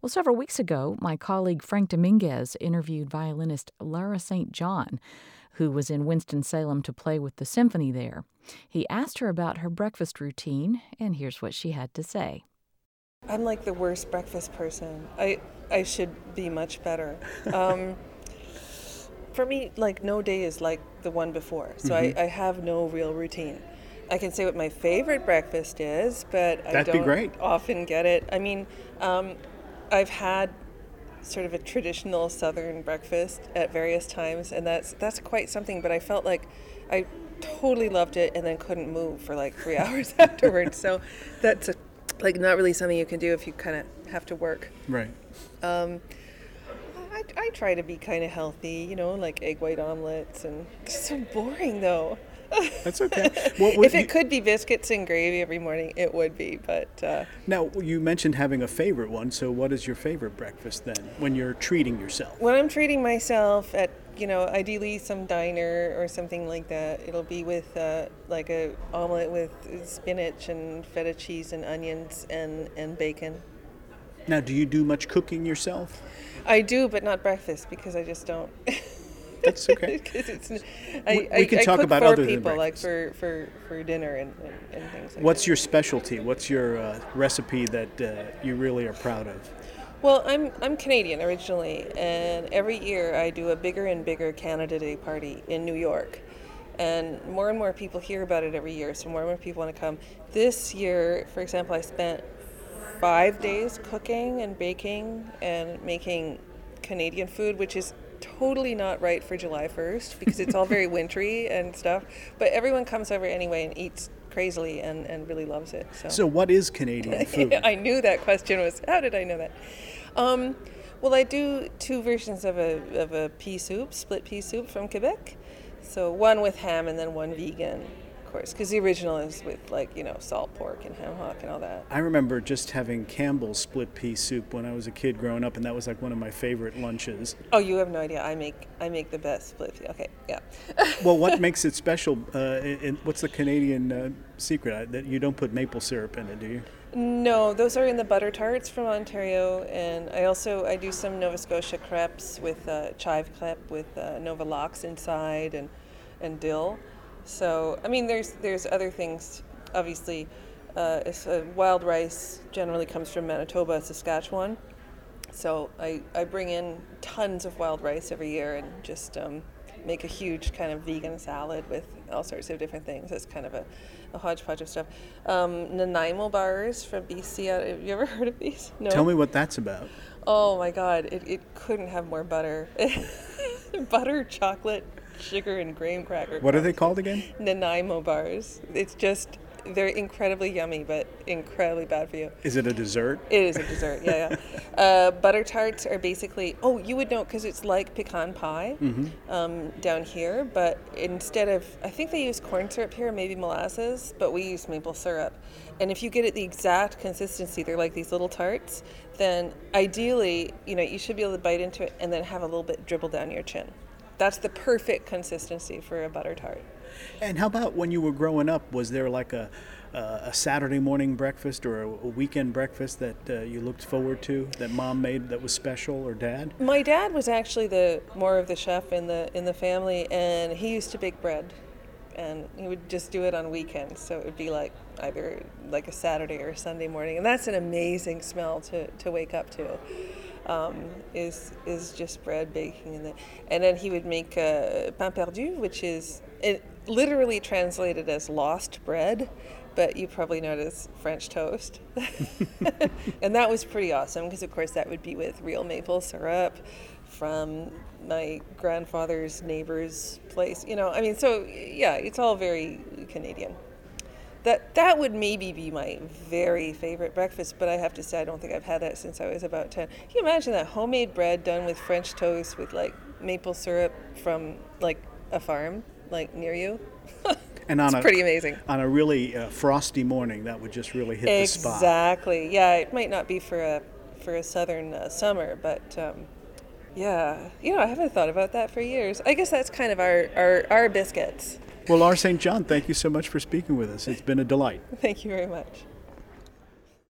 Well, several weeks ago, my colleague Frank Dominguez interviewed violinist Lara St. John, who was in Winston-Salem to play with the symphony there. He asked her about her breakfast routine, and here's what she had to say. I'm like the worst breakfast person. I I should be much better. Um, for me, like no day is like the one before, so Mm-hmm. I, I have no real routine. I can say what my favorite breakfast is, but I That'd be don't great. often get it. I mean, um, I've had sort of a traditional Southern breakfast at various times, and that's that's quite something. But I felt like I totally loved it, and then couldn't move for like three hours afterwards. So that's a, like not really something you can do if you kind of have to work. Right. Um, I, I try to be kind of healthy, you know, like egg white omelets, and it's so boring though. That's okay. What would if you- it could be biscuits and gravy every morning, it would be. But uh, Now, you mentioned having a favorite one, so what is your favorite breakfast then when you're treating yourself? when I'm treating myself at, you know, ideally some diner or something like that, it'll be with uh, like a omelet with spinach and feta cheese and onions and, and bacon. Now, do you do much cooking yourself? I do, but not breakfast because I just don't. That's okay. it's, We- I, we I, can I talk about other than people, like for, for, for dinner and, and, and things like that. What's that. your specialty? What's your uh, recipe that uh, you really are proud of? Well, I'm I'm Canadian originally, and every year I do a bigger and bigger Canada Day party in New York, and more and more people hear about it every year. So more and more people want to come. This year, for example, I spent five days cooking and baking and making Canadian food, which is totally not right for July 1st because it's all very wintry and stuff. But everyone comes over anyway and eats crazily and, and really loves it. So, what is Canadian food? I knew that question was. How did I know that? Um, well, I do two versions of a of a pea soup, split pea soup from Quebec. So one with ham and then one vegan, course, because the original is with like you know salt pork and ham hock and all that. I remember just having Campbell's split pea soup when I was a kid growing up, and that was like one of my favorite lunches. Oh, you have no idea. I make I make the best split pea. Okay, yeah. Well, what makes it special? Uh, in, what's the Canadian uh, secret? That you don't put maple syrup in it, do you? No, those are in the butter tarts from Ontario, and I also I do some Nova Scotia crepes with uh, chive crepe with uh, Nova lox inside and and dill. So I mean, there's there's other things. Obviously, uh, it's, uh, wild rice generally comes from Manitoba, Saskatchewan. So I, I bring in tons of wild rice every year and just um, make a huge kind of vegan salad with all sorts of different things. It's kind of a, a hodgepodge of stuff. Um, Nanaimo bars from BC. Have you ever heard of these? No. Tell me what that's about. Oh my God! It, it couldn't have more butter. butter, chocolate, sugar, and graham cracker. What are they called again? Nanaimo bars. It's just they're incredibly yummy, but incredibly bad for you. Is it a dessert? It is a dessert, yeah, yeah. Uh, butter tarts are basically, oh, you would know because it's like pecan pie um, down here, but instead of, I think they use corn syrup here, maybe molasses, but we use maple syrup. And if you get it the exact consistency, they're like these little tarts, then ideally, you know, you should be able to bite into it and then have a little bit dribble down your chin. That's the perfect consistency for a butter tart. And how about when you were growing up? Was there like a uh, a Saturday morning breakfast or a, weekend breakfast that uh, you looked forward to that mom made that was special or dad? My dad was actually the more of the chef in the in the family, and he used to bake bread, and he would just do it on weekends. So it would be like either like a Saturday or a Sunday morning, and that's an amazing smell to, to wake up to. Um, is is just bread baking, and, the, and then he would make uh, pain perdu, which is it literally translated as lost bread, but you probably know it as French toast. and that was pretty awesome because, of course, that would be with real maple syrup from my grandfather's neighbor's place. You know, I mean, so yeah, it's all very Canadian. That that would maybe be my very favorite breakfast, but I have to say I don't think I've had that since I was about ten. Can you imagine that homemade bread done with French toast with like maple syrup from like a farm like near you? And on it's a pretty amazing. on a really uh, frosty morning, that would just really hit the spot. Exactly. Yeah, it might not be for a for a southern uh, summer, but um, yeah, you know, I haven't thought about that for years. I guess that's kind of our our, our biscuits. Well, Lara St. John, thank you so much for speaking with us. It's been a delight. Thank you very much.